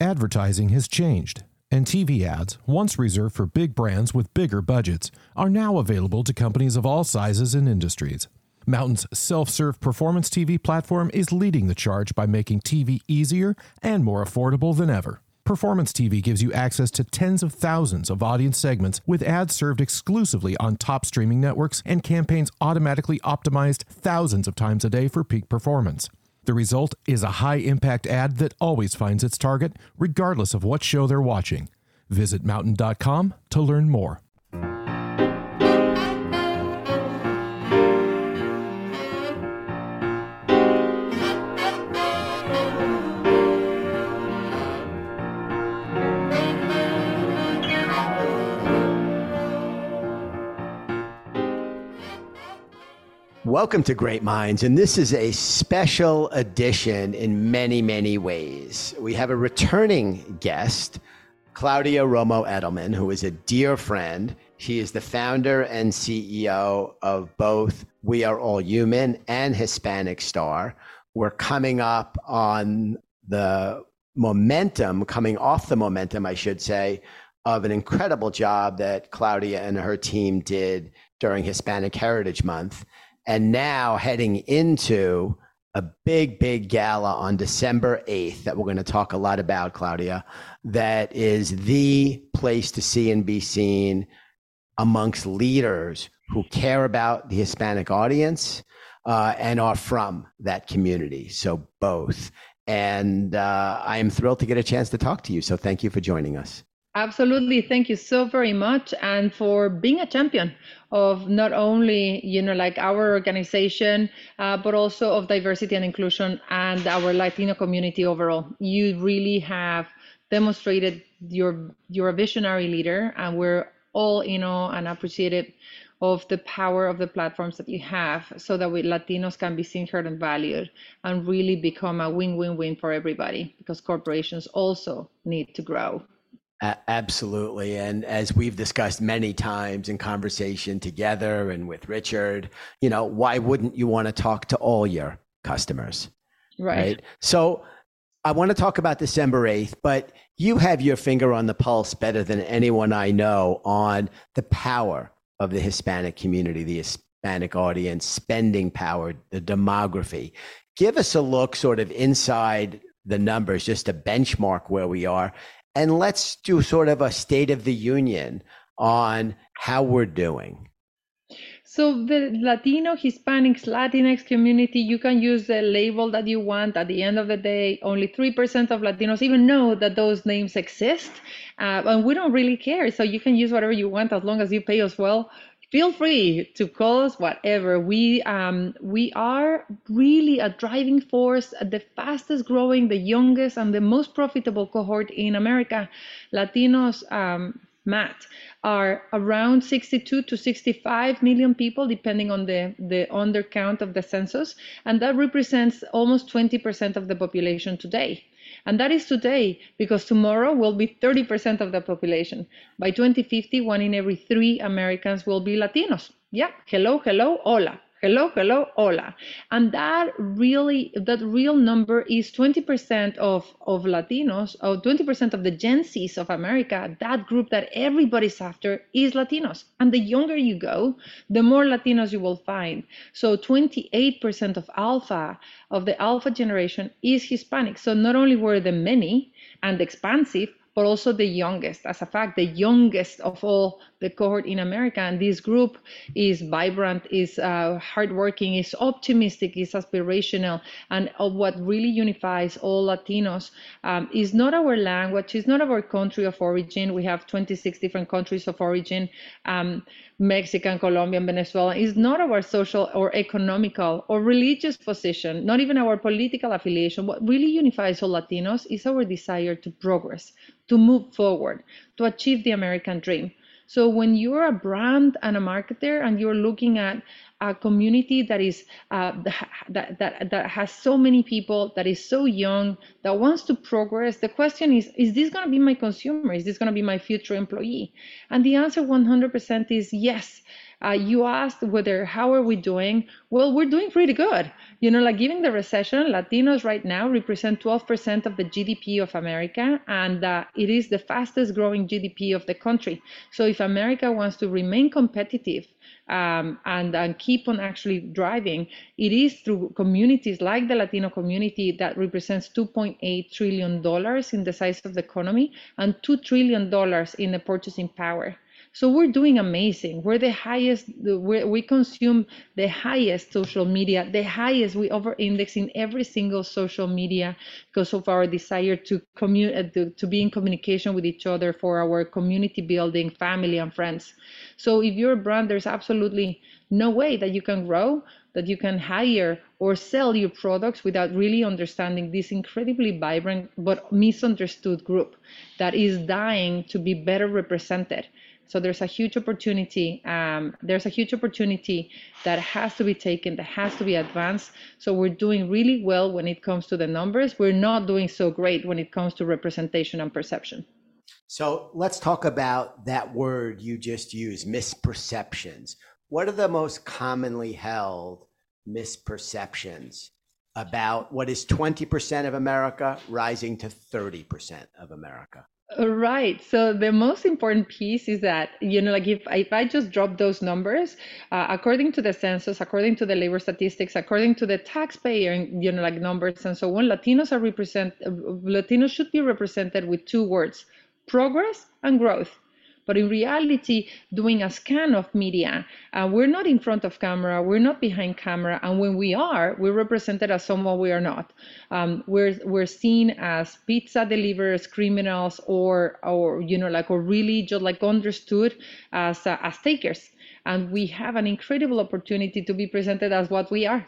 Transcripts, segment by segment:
Advertising has changed, and TV ads, once reserved for big brands with bigger budgets, are now available to companies of all sizes and industries. Mountain's self serve performance TV platform is leading the charge by making TV easier and more affordable than ever. Performance TV gives you access to tens of thousands of audience segments with ads served exclusively on top streaming networks and campaigns automatically optimized thousands of times a day for peak performance. The result is a high impact ad that always finds its target, regardless of what show they're watching. Visit mountain.com to learn more. Welcome to Great Minds, and this is a special edition in many, many ways. We have a returning guest, Claudia Romo Edelman, who is a dear friend. She is the founder and CEO of both We Are All Human and Hispanic Star. We're coming up on the momentum, coming off the momentum, I should say, of an incredible job that Claudia and her team did during Hispanic Heritage Month and now heading into a big, big gala on December 8th that we're going to talk a lot about, Claudia, that is the place to see and be seen amongst leaders who care about the Hispanic audience uh, and are from that community. So, both. And uh, I am thrilled to get a chance to talk to you. So, thank you for joining us. Absolutely. Thank you so very much. And for being a champion of not only, you know, like our organization, uh, but also of diversity and inclusion and our Latino community overall. You really have demonstrated you're, you're a visionary leader and we're all, you know, and appreciative of the power of the platforms that you have so that we Latinos can be seen, heard, and valued and really become a win-win-win for everybody because corporations also need to grow absolutely. And as we've discussed many times in conversation together and with Richard, you know, why wouldn't you want to talk to all your customers? Right. right? So I want to talk about December 8th, but you have your finger on the pulse better than anyone I know on the power of the Hispanic community, the Hispanic audience, spending power, the demography. Give us a look sort of inside the numbers, just to benchmark where we are, and let's do sort of a state of the union on how we're doing. So the Latino, Hispanics, Latinx community, you can use the label that you want. At the end of the day, only 3% of Latinos even know that those names exist. Uh, and we don't really care. So you can use whatever you want as long as you pay us well feel free to call us whatever. We um, we are really a driving force the fastest growing the youngest and the most profitable cohort in america. Latinos um, matt are around 62 to 65 million people depending on the the undercount of the census and that represents almost 20% of the population today and that is today, because tomorrow will be 30% of the population. By 2050, one in every three Americans will be Latinos. Yeah, hello, hello, hola hello hello hola. And that really that real number is 20% of of latinos or 20% of the gen z's of america. That group that everybody's after is latinos. And the younger you go the more latinos you will find. So 28% of alpha of the alpha generation is hispanic. So not only were the many and expansive but also the youngest. As a fact, the youngest of all the cohort in America. And this group is vibrant, is uh, hardworking, is optimistic, is aspirational. And uh, what really unifies all Latinos um, is not our language, is not our country of origin. We have 26 different countries of origin. Um, Mexican, Colombian, Venezuela is not our social or economical or religious position, not even our political affiliation. What really unifies all Latinos is our desire to progress, to move forward, to achieve the American dream. So when you're a brand and a marketer and you're looking at a community that is uh, that, that that has so many people, that is so young, that wants to progress. The question is: Is this going to be my consumer? Is this going to be my future employee? And the answer 100% is yes. Uh, you asked whether how are we doing? Well, we're doing pretty good. You know, like given the recession, Latinos right now represent 12% of the GDP of America, and uh, it is the fastest growing GDP of the country. So if America wants to remain competitive um, and, and keep on actually driving, it is through communities like the Latino community that represents 2.8 trillion dollars in the size of the economy and 2 trillion dollars in the purchasing power. So we're doing amazing. We're the highest, we we consume the highest social media, the highest, we over index in every single social media because of our desire to, uh, to, to be in communication with each other for our community building, family, and friends. So if you're a brand, there's absolutely no way that you can grow, that you can hire or sell your products without really understanding this incredibly vibrant but misunderstood group that is dying to be better represented so there's a huge opportunity. Um, there's a huge opportunity that has to be taken, that has to be advanced. So we're doing really well when it comes to the numbers. We're not doing so great when it comes to representation and perception. So let's talk about that word you just used, misperceptions. What are the most commonly held misperceptions about what is 20% of America rising to 30% of America? Right. So the most important piece is that, you know, like if, if I just drop those numbers, uh, according to the census, according to the labor statistics, according to the taxpayer, you know, like numbers and so on, Latinos are represent, Latinos should be represented with two words, progress and growth. But in reality, doing a scan of media, uh, we're not in front of camera, we're not behind camera, and when we are, we're represented as someone we are not. Um, we're we're seen as pizza deliverers, criminals, or or you know like or really just like understood as uh, as takers and we have an incredible opportunity to be presented as what we are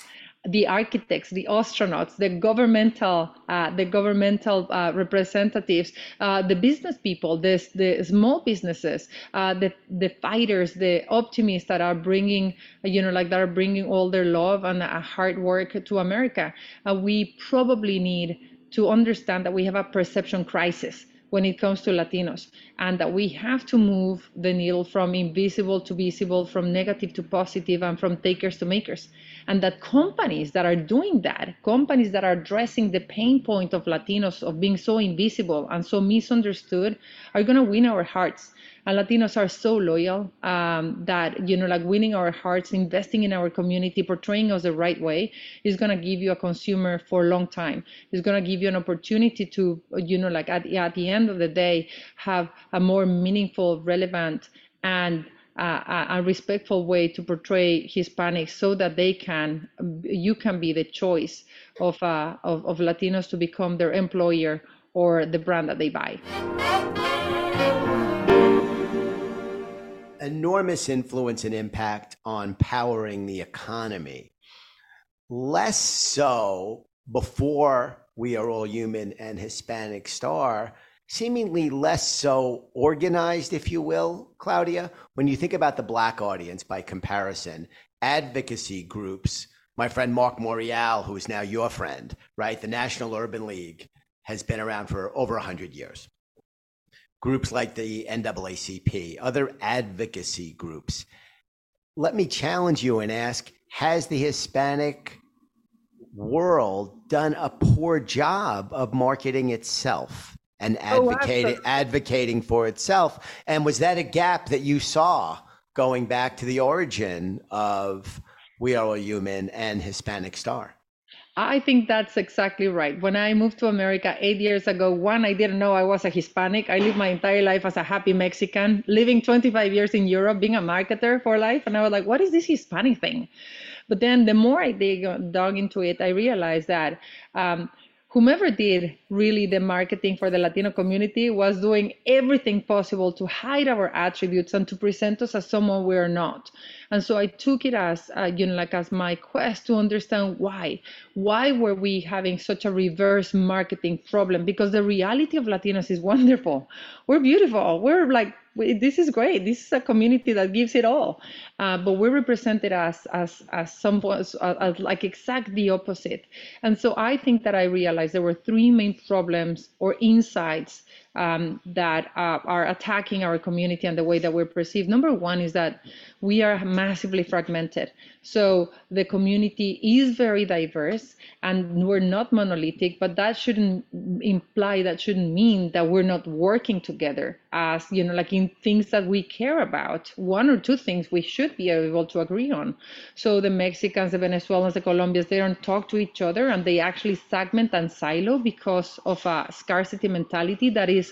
the architects, the astronauts, the governmental, uh, the governmental uh, representatives, uh, the business people, the, the small businesses, uh, the the fighters, the optimists that are bringing, you know, like that are bringing all their love and uh, hard work to America. Uh, we probably need to understand that we have a perception crisis when it comes to Latinos, and that we have to move the needle from invisible to visible, from negative to positive, and from takers to makers and that companies that are doing that, companies that are addressing the pain point of Latinos of being so invisible and so misunderstood, are going to win our hearts. And Latinos are so loyal um, that you know, like winning our hearts, investing in our community, portraying us the right way is going to give you a consumer for a long time. It's going to give you an opportunity to, you know, like at, at the end of the day, have a more meaningful, relevant, and a, a, respectful way to portray Hispanics so that they can, you can be the choice of, uh, of, of Latinos to become their employer or the brand that they buy. Enormous influence and impact on powering the economy. Less so before We Are All Human and Hispanic Star seemingly less so organized, if you will, Claudia. When you think about the Black audience by comparison, advocacy groups, my friend Mark Morial, who is now your friend, right? The National Urban League has been around for over 100 years. Groups like the NAACP, other advocacy groups. Let me challenge you and ask Has the Hispanic world done a poor job of marketing itself? And advocating oh, advocating for itself. And was that a gap that you saw going back to the origin of We Are All Human and Hispanic Star? I think that's exactly right. When I moved to America eight years ago, one, I didn't know I was a Hispanic. I lived my entire life as a happy Mexican, living 25 years in Europe, being a marketer for life. And I was like, what is this Hispanic thing? But then the more I dig, dug into it, I realized that um, whomever did really the marketing for the Latino community was doing everything possible to hide our attributes and to present us as someone we are not. And so I took it as, uh, you know, like as my quest to understand why. Why were we having such a reverse marketing problem? Because the reality of Latinos is wonderful. We're beautiful. We're like this is great. This is a community that gives it all. Uh, but we're represented as as as some as, as like exact the opposite. And so I think that I realized there were three main problems or insights um, that uh, are attacking our community and the way that we're perceived. Number one is that we are massively fragmented. So the community is very diverse and we're not monolithic, but that shouldn't imply, that shouldn't mean that we're not working together as, you know, like in things that we care about. One or two things we should be able to agree on. So the Mexicans, the Venezuelans, the Colombians, they don't talk to each other and they actually segment and silo because of a scarcity mentality that is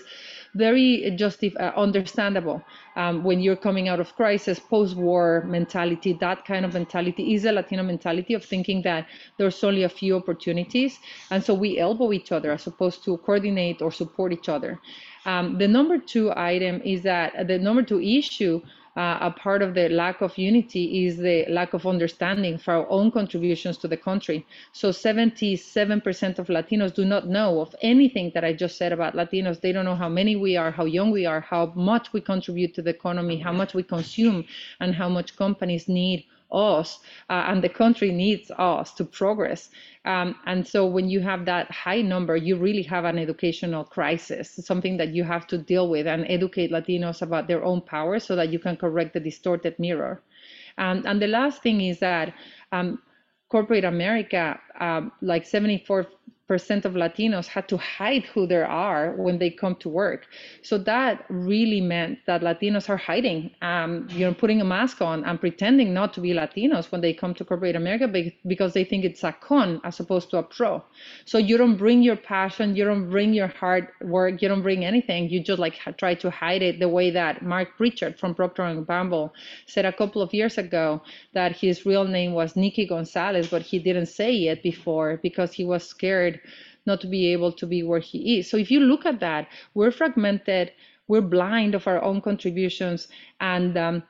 very justif- uh, understandable um, when you're coming out of crisis, post-war mentality. That kind of mentality is a Latino mentality of thinking that there's only a few opportunities, and so we elbow each other as opposed to coordinate or support each other. Um, the number two item is that the number two issue uh, a part of the lack of unity is the lack of understanding for our own contributions to the country. So 77% of Latinos do not know of anything that I just said about Latinos. They don't know how many we are, how young we are, how much we contribute to the economy, how much we consume, and how much companies need us uh, and the country needs us to progress. Um, and so when you have that high number, you really have an educational crisis, something that you have to deal with and educate Latinos about their own power so that you can correct the distorted mirror. Um, and the last thing is that um, corporate America, um, like 74 percent of Latinos had to hide who they are when they come to work. So that really meant that Latinos are hiding, um, you know, putting a mask on and pretending not to be Latinos when they come to corporate America because they think it's a con as opposed to a pro. So you don't bring your passion, you don't bring your hard work, you don't bring anything. You just like try to hide it the way that Mark Pritchard from Procter and Gamble said a couple of years ago that his real name was Nicky Gonzalez, but he didn't say it before because he was scared not to be able to be where he is. So if you look at that, we're fragmented, we're blind of our own contributions, and um,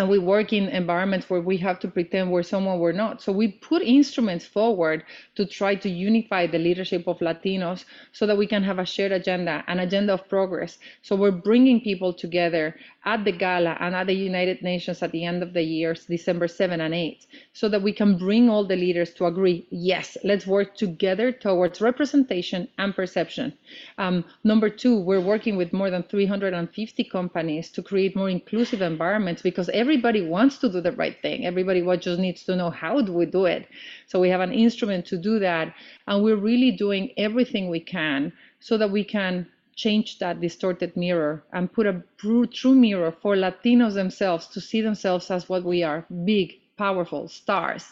and we work in environments where we have to pretend we're someone we're not. So we put instruments forward to try to unify the leadership of Latinos so that we can have a shared agenda, an agenda of progress. So we're bringing people together at the gala and at the United Nations at the end of the year, December 7 and 8, so that we can bring all the leaders to agree yes, let's work together towards representation and perception. Um, number two, we're working with more than 350 companies to create more inclusive environments because everybody wants to do the right thing. Everybody just needs to know how do we do it. So we have an instrument to do that, and we're really doing everything we can so that we can change that distorted mirror and put a true mirror for Latinos themselves to see themselves as what we are big, powerful stars,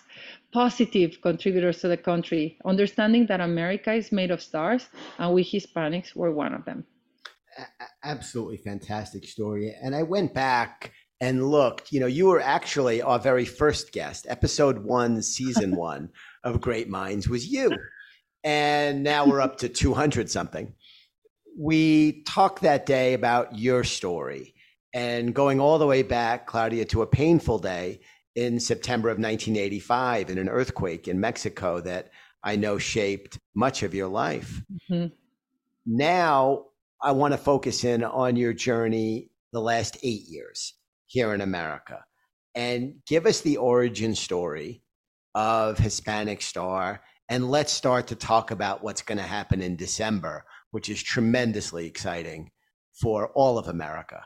positive contributors to the country, understanding that America is made of stars and we Hispanics were one of them. Absolutely fantastic story. And I went back and looked, you know, you were actually our very first guest, episode one, season one of Great Minds was you. And now we're up to 200 something we talked that day about your story and going all the way back, Claudia, to a painful day in September of 1985 in an earthquake in Mexico that I know shaped much of your life. Mm-hmm. Now, I want to focus in on your journey the last eight years here in America and give us the origin story of Hispanic Star. And let's start to talk about what's going to happen in December which is tremendously exciting for all of America.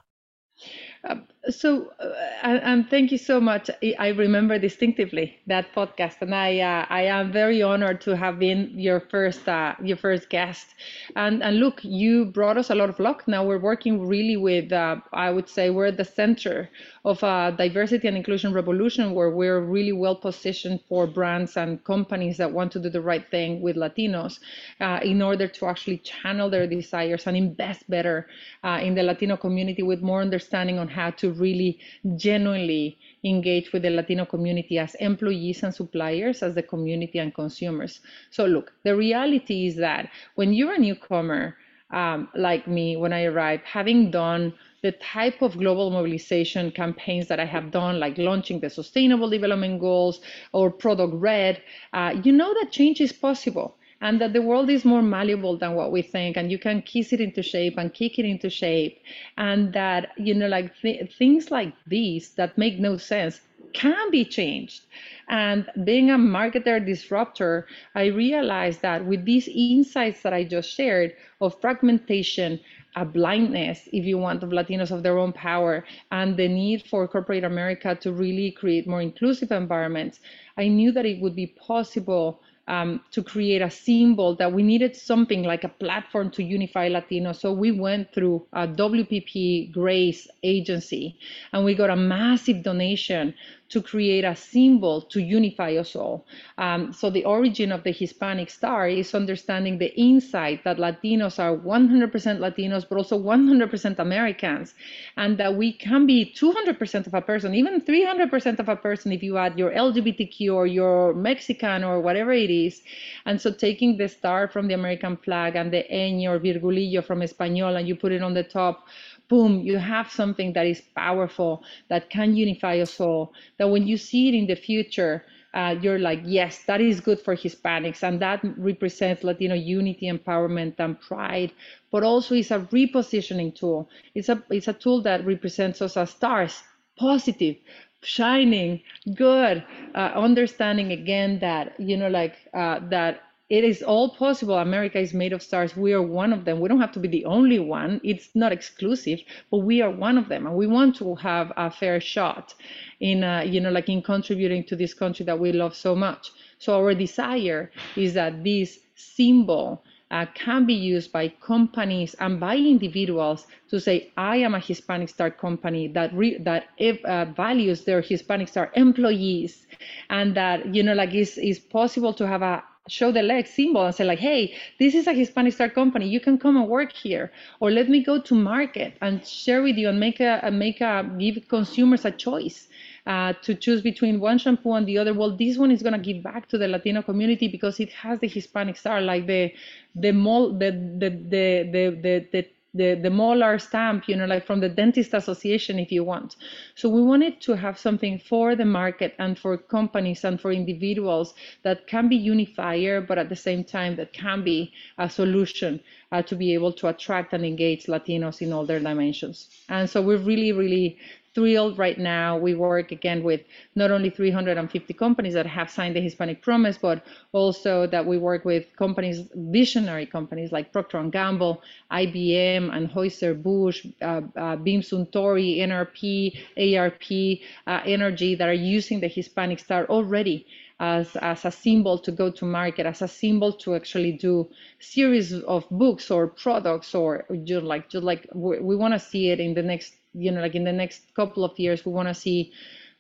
Uh, so, uh, and, thank you so much. I remember distinctively that podcast, and I uh, I am very honored to have been your first uh, your first guest. And and look, you brought us a lot of luck. Now we're working really with uh, I would say we're at the center of a diversity and inclusion revolution where we're really well positioned for brands and companies that want to do the right thing with Latinos uh, in order to actually channel their desires and invest better uh, in the Latino community with more understanding on how to really genuinely engage with the Latino community as employees and suppliers, as the community and consumers. So, look, the reality is that when you're a newcomer, um, like me, when I arrived, having done the type of global mobilization campaigns that I have done, like launching the Sustainable Development Goals or Product Red, uh, you know that change is possible and that the world is more malleable than what we think and you can kiss it into shape and kick it into shape and that you know like th- things like these that make no sense can be changed. And being a marketer disruptor i realized that with these insights that i just shared of fragmentation a blindness, if you want, of Latinos of their own power and the need for corporate America to really create more inclusive environments, I knew that it would be possible um, to create a symbol that we needed something like a platform to unify Latinos. So we went through a WPP Grey's agency and we got a massive donation to create a symbol to unify us all. Um, so the origin of the Hispanic star is understanding the insight that Latinos are 100% Latinos, but also 100% Americans, and that we can be 200% of a person, even 300% of a person if you add your LGBTQ or your Mexican or whatever it is. And so taking the star from the American flag and the ñ or virgulillo from Espanol and you put it on the top boom, you have something that is powerful, that can unify us all, that when you see it in the future, uh, you're like, yes, that is good for Hispanics, and that represents Latino unity, empowerment, and pride. But also, it's a repositioning tool. It's a it's a tool that represents us as stars, positive, shining, good, uh, understanding again that you know, like uh, that it is all possible. America is made of stars. We are one of them. We don't have to be the only one. It's not exclusive, but we are one of them, and we want to have a fair shot in, uh, you know, like in contributing to this country that we love so much. So our desire is that this symbol uh, can be used by companies and by individuals to say, I am a Hispanic Star company that re- that uh, values their Hispanic Star employees, and that you know, like is is possible to have a show the leg symbol and say like hey this is a hispanic star company. You can come and work here. Or let me go to market and share with you and make a, make a give consumers a choice uh, to choose between one shampoo and the other. Well this one is going to give back to the latino community because it has the hispanic star like the the mall the the the the, the, the the, the molar stamp, you know, like from the Dentist Association, if you want. So we wanted to have something for the market and for companies and for individuals that can be unifier, but at the same time that can be a solution uh, to be able to attract and engage Latinos in all their dimensions. And so we're really, really thrilled right now. We work again with not only 350 companies that have signed the Hispanic Promise, but also that we work with companies, visionary companies like Procter & Gamble, IBM, Anheuser-Busch, uh, uh, Beam Suntory, NRP, ARP, uh, Energy that are using the Hispanic Star already as, as a symbol to go to market, as a symbol to actually do series of books or products or just like just like we, we want to see it in the next you know, like in the next couple of years, we want to see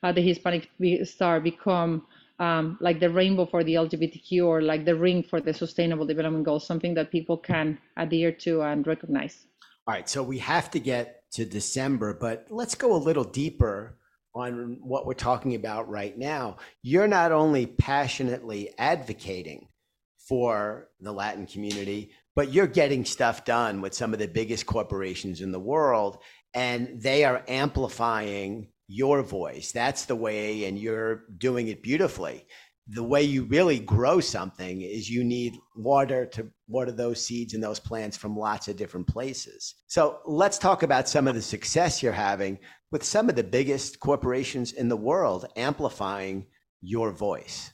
uh, the Hispanic Star become um, like the rainbow for the LGBTQ or like the ring for the Sustainable Development Goals, something that people can adhere to and recognize. All right, so we have to get to December, but let's go a little deeper on what we're talking about right now. You're not only passionately advocating for the Latin community, but you're getting stuff done with some of the biggest corporations in the world and they are amplifying your voice. That's the way, and you're doing it beautifully. The way you really grow something is you need water to water those seeds and those plants from lots of different places. So let's talk about some of the success you're having with some of the biggest corporations in the world amplifying your voice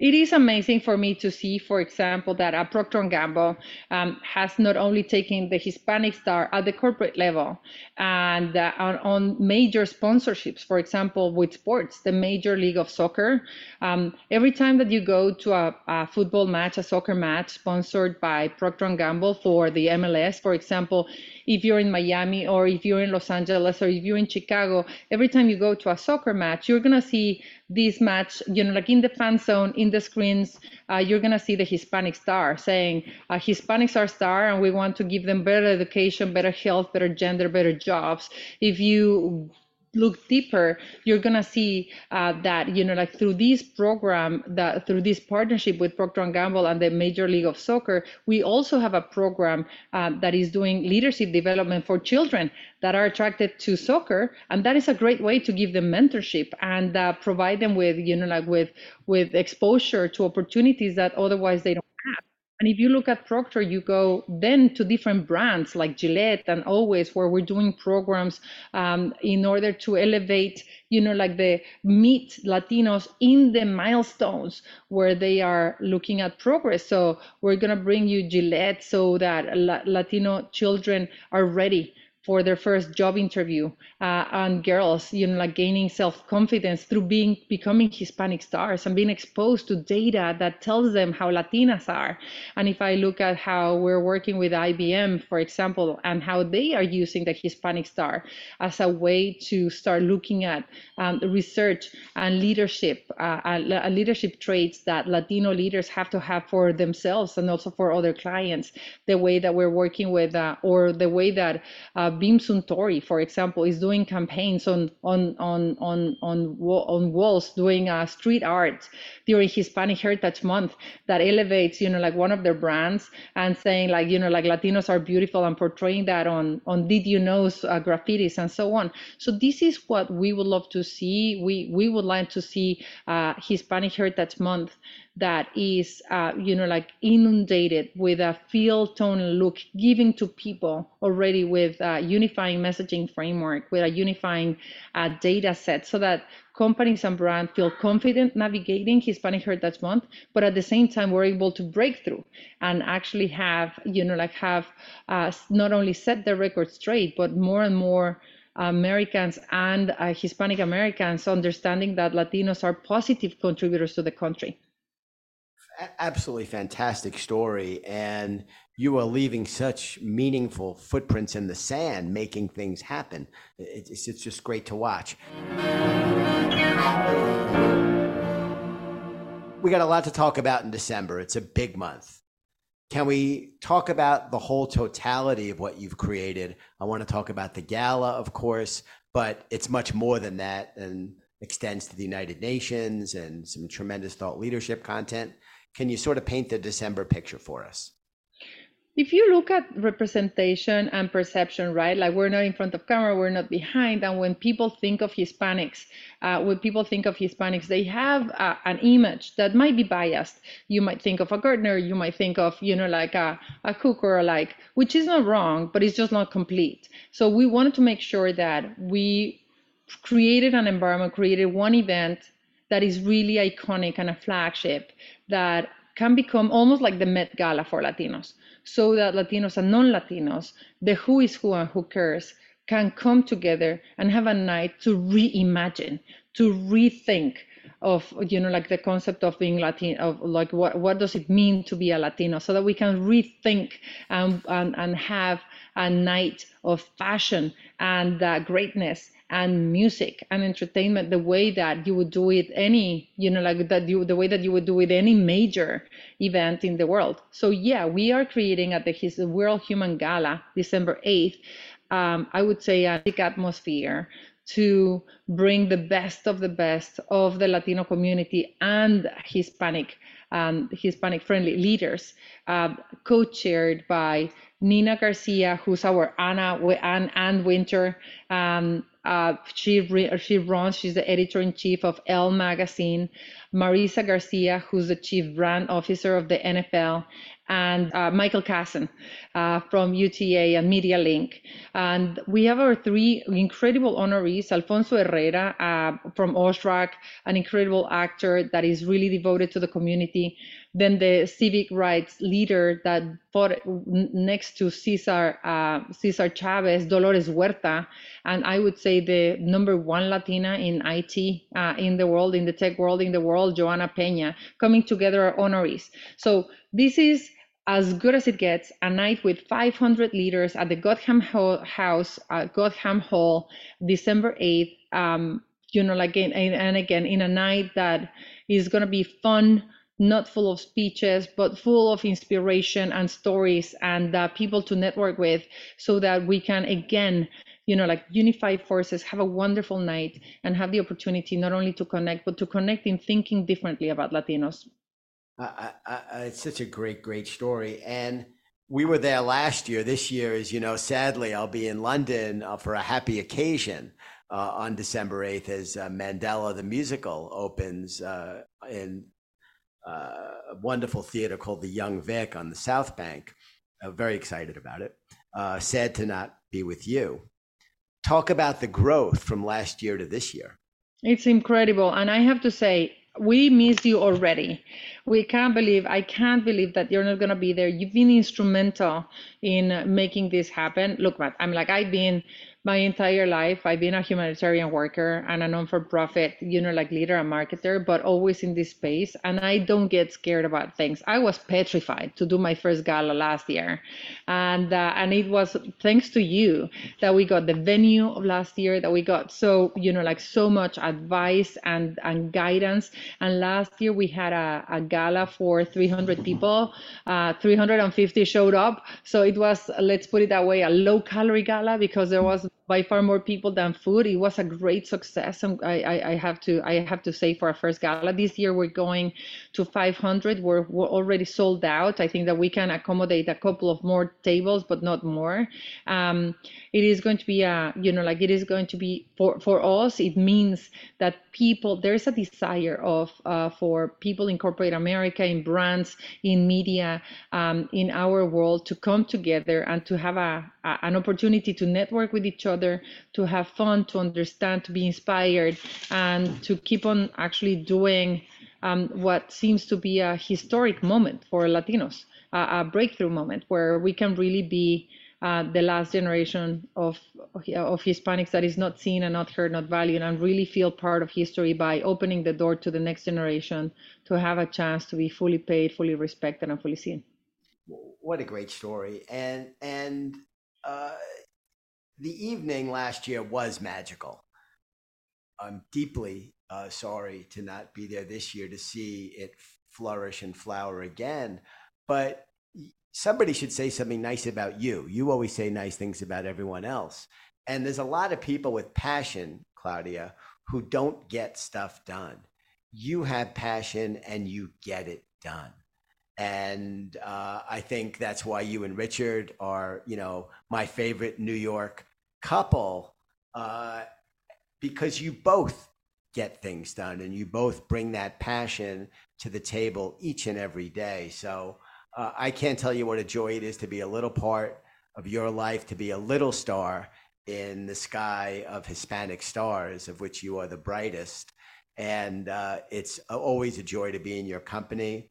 it is amazing for me to see, for example, that a Procter & Gamble um, has not only taken the Hispanic star at the corporate level and uh, on, on, major sponsorships, for example, with sports, the Major League of Soccer. Um, every time that you go to a, a, football match, a soccer match sponsored by Procter & Gamble for the MLS, for example, if you're in Miami or if you're in Los Angeles or if you're in Chicago, every time you go to a soccer match, you're going to see this match, you know, like in the fan zone, in the screens, uh, you're going to see the Hispanic star saying, uh, Hispanics are star and we want to give them better education, better health, better gender, better jobs. If you look deeper, you're gonna see uh, that you know, like through this program, that through this partnership with Procter Gamble and the Major League of Soccer, we also have a program uh, that is doing leadership development for children that are attracted to soccer, and that is a great way to give them mentorship and uh, provide them with, you know, like with with exposure to opportunities that otherwise they don't have. And if you look at Procter, you go then to different brands like Gillette and Always, where we're doing programs um, in order to elevate, you know, like the meet Latinos in the milestones where they are looking at progress. So we're gonna bring you Gillette so that Latino children are ready for their first job interview uh, and girls you know like gaining self-confidence through being becoming hispanic stars and being exposed to data that tells them how latinas are. And if i look at how we're working with ibm for example and how they are using the hispanic star as a way to start looking at um, research and leadership uh, uh, leadership traits that latino leaders have to have for themselves and also for other clients the way that we're working with uh, or the way that uh, Beam Suntory, for example, is doing campaigns on on on on on, on walls, doing uh, street art during Hispanic Heritage Month that elevates, you know, like one of their brands and saying like, you know, like Latinos are beautiful and portraying that on on did you know uh, graffitis and so on. So this is what we would love to see. We we would like to see uh, Hispanic Heritage Month that is, uh, you know, like inundated with a feel, tone, look, giving to people already with a unifying messaging framework, with a unifying uh, data set, so that companies and brands feel confident navigating Hispanic Heritage Month, but at the same time, we're able to break through and actually have, you know, like have uh, not only set the record straight, but more and more. Americans and uh, Hispanic Americans understanding that Latinos are positive contributors to the country absolutely fantastic story and you are leaving such meaningful footprints in the sand making things happen. It's, it's just great to watch. We got a lot to talk about in december. It's a big month. Can we talk about the whole totality of what you've created? I want to talk about the gala of course but it's much more than that and extends to the united nations and some tremendous thought leadership content. Can you sort of paint the December picture for us? If you look at representation and perception, right? Like we're not in front of camera, we're not behind. And when people think of Hispanics, uh, when people think of Hispanics, they have uh, an image that might be biased. You might think of a gardener, you might think of, you know, like a, a cook or like, which is not wrong, but it's just not complete. So we wanted to make sure that we created an environment, created one event that is really iconic and a flagship that can become almost like the Met Gala for Latinos, so that Latinos and non Latinos, the who is who and who cares, can come together and have a night to reimagine, to rethink of you know like the concept of being Latin of like what what does it mean to be a Latino? So that we can rethink and and, and have a night of fashion and uh, greatness and music and entertainment the way that you would do it any you know like that you the way that you would do it any major event in the world. So yeah we are creating at the his world human gala december 8th um, i would say a big atmosphere to bring the best of the best of the latino community and hispanic um, hispanic friendly leaders uh, co-chaired by Nina Garcia, who's our Anna and, Ann Wintour um, uh, she re- she runs. She's the editor in chief of Elle magazine. Marisa Garcia, who's the chief brand officer of the NFL, and uh, Michael Kassan uh, from UTA and Media Link. And we have our three incredible honorees Alfonso Herrera uh, from Ozark, an incredible actor that is really devoted to the community. Then the civic rights leader that fought next to Cesar, uh, Cesar Chavez, Dolores Huerta, and I would say the number one Latina in IT uh, in the world, in the tech world, in the world, Joanna Pena, coming together honorees. So this is as good as it gets, a night with 500 leaders at the Gotham House, uh, Gotham Hall, December 8th. Um, you know, like and, and again, in a night that is going to be fun, not full of speeches, but full of inspiration and stories and uh, people to network with, so that we can again you know like unify forces have a wonderful night and have the opportunity not only to connect but to connect in thinking differently about latinos I, I, it's such a great, great story. And we were there last year. This year, as you know, sadly, I'll be in London uh, for a happy occasion uh, on December 8th as uh, Mandela the musical opens uh, in uh, a wonderful theater called the Young Vic on the South Bank. Uh, very excited about it. Sad to not be with you. Talk about the growth from last year to this year. It's incredible. And I have to say, we miss you already. We can't believe, I can't believe that you're not going to be there. You've been instrumental in making this happen. Look, Matt, I'm like, I've been my entire life i've been a humanitarian worker and a non-for-profit you know like leader and marketer but always in this space and i don't get scared about things. I was petrified to do my first gala last year and uh, and it was thanks to you that we got the venue of last year that we got so you know like so much advice and and guidance. And last year we had a, a gala for 300 people uh, 350 showed up. So it was let's put it that way a low calorie gala because there was by far more people than food. It was a great success. I, I, I, have to I have to say for our first gala this year we're going to 500. We're, we're already sold out. I think that we can accommodate a couple of more tables, but not more. Um, it is going to be a you know like it is going to be for for us. It means that people there's a desire of uh, for people in corporate America, in brands, in media, um, in our world to come together and to have a, an opportunity to network with each other to have fun, to understand, to be inspired, and to keep on actually doing um, what seems to be a historic moment for Latinos, a breakthrough moment where we can really be uh, the last generation of of Hispanics that is not seen and not heard, not valued, and really feel part of history by opening the door to the next generation to have a chance to be fully paid, fully respected, and fully seen. What a great story! And and uh, the evening last year was magical. I'm deeply uh, sorry to not be there this year to see it flourish and flower again. But somebody should say something nice about you. You always say nice things about everyone else. And there's a lot of people with passion, Claudia, who don't get stuff done. You have passion and you get it done. And uh, I think that's why you and Richard are, you know, my favorite New York couple uh, because you both get things done and you both bring that passion to the table each and every day. So uh, I can't tell you what a joy it is to be a little part of your life, to be a little star in the sky of Hispanic stars, of which you are the brightest. And uh, it's always a joy to be in your company.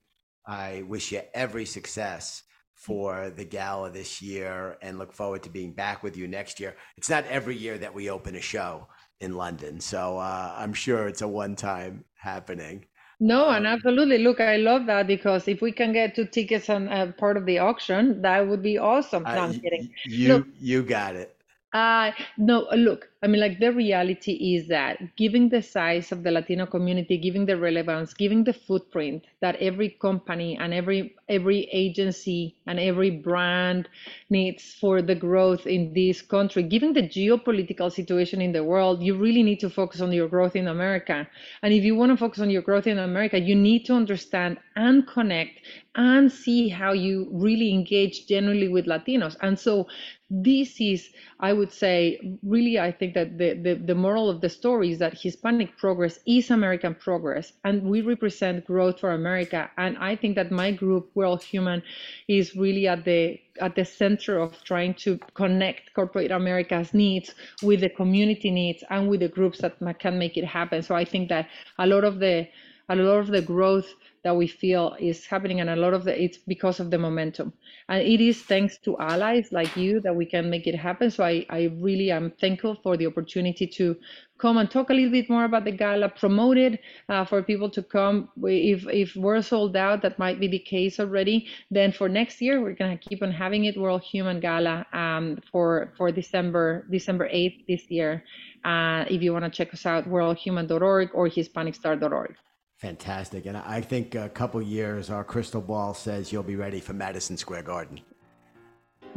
I wish you every success for the gala this year and look forward to being back with you next year. It's not every year that we open a show in London, so uh, I'm sure it's a one time happening. No, and um, absolutely. Look, I love that because if we can get two tickets on uh, part of the auction, that would be awesome. No, I'm kidding. You, look, you got it. Uh, no, look, I mean, like the reality is that given the size of the Latino community, given the relevance, given the footprint that every company and every every agency and every brand needs for the growth in this country, given the geopolitical situation in the world, you really need to focus on your growth in America. And if you want to focus on your growth in America, you need to understand and connect and see how you really engage generally with Latinos. And so this is, I would say, really, I think that the, the, the moral of the story is that Hispanic progress is American progress, and we represent growth for America. And I think that my group, World Human, is really at the at the center of trying to connect corporate America's needs with the community needs and with the groups that can make it happen. So I think that a lot of the a lot of the growth that we feel is happening and a lot of the it's because of the momentum. And it is thanks to allies like you that we can make it happen. So i, I really am thankful for the opportunity to come and talk a little bit more about the gala promote it uh, for people to come. If if we're sold out that might be the case already. Then for next year we're going to keep on having it world human gala um, for for december december 8th this year. Uh, if you want to check us out worldhuman.org or hispanicstar.org Fantastic. And I think a couple years, our crystal ball says you'll be ready for Madison Square Garden.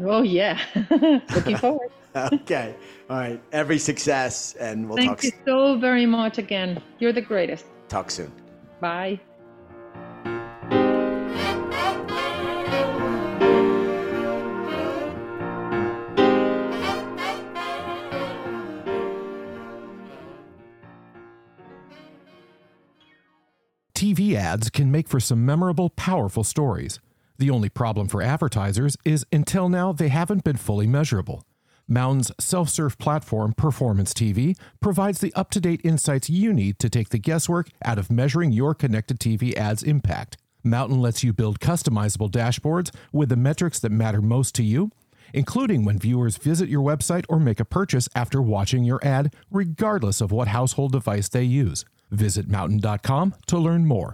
Oh, yeah. Looking forward. okay. All right. Every success, and we'll Thank talk. Thank you so very much again. You're the greatest. Talk soon. Bye. TV ads can make for some memorable, powerful stories. The only problem for advertisers is until now they haven't been fully measurable. Mountain's self serve platform, Performance TV, provides the up to date insights you need to take the guesswork out of measuring your connected TV ads' impact. Mountain lets you build customizable dashboards with the metrics that matter most to you, including when viewers visit your website or make a purchase after watching your ad, regardless of what household device they use. Visit mountain.com to learn more.